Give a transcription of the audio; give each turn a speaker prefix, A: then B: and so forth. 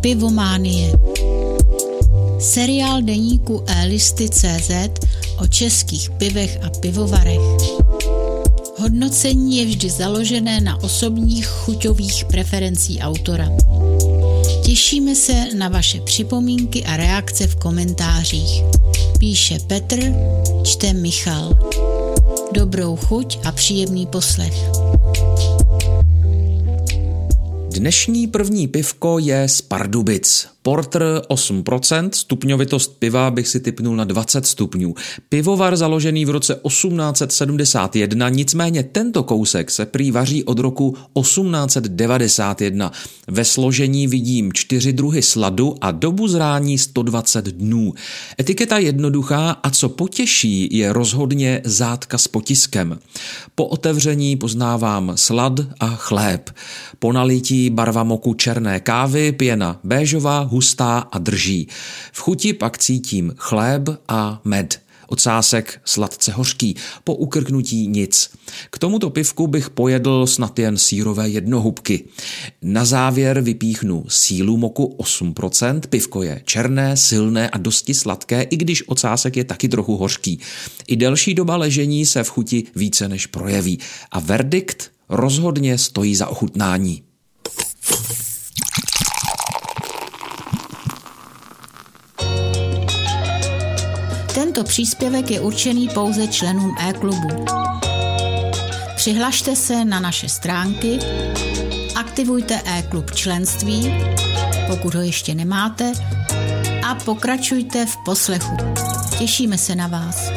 A: Pivománie. Seriál deníku e-listy.cz o českých pivech a pivovarech. Hodnocení je vždy založené na osobních chuťových preferencí autora. Těšíme se na vaše připomínky a reakce v komentářích. Píše Petr, čte Michal. Dobrou chuť a příjemný poslech.
B: Dnešní první pivko je z Pardubic. Porter 8%, stupňovitost piva bych si typnul na 20 stupňů. Pivovar založený v roce 1871, nicméně tento kousek se prý vaří od roku 1891. Ve složení vidím čtyři druhy sladu a dobu zrání 120 dnů. Etiketa jednoduchá a co potěší je rozhodně zátka s potiskem. Po otevření poznávám slad a chléb. Po nalití barva moku černé kávy, pěna béžová, hustá a drží. V chuti pak cítím chléb a med. Ocásek sladce hořký, po ukrknutí nic. K tomuto pivku bych pojedl snad jen sírové jednohubky. Na závěr vypíchnu sílu moku 8%, pivko je černé, silné a dosti sladké, i když ocásek je taky trochu hořký. I delší doba ležení se v chuti více než projeví. A verdikt rozhodně stojí za ochutnání.
A: Tento příspěvek je určený pouze členům e-klubu. Přihlašte se na naše stránky, aktivujte e-klub členství, pokud ho ještě nemáte, a pokračujte v poslechu. Těšíme se na vás.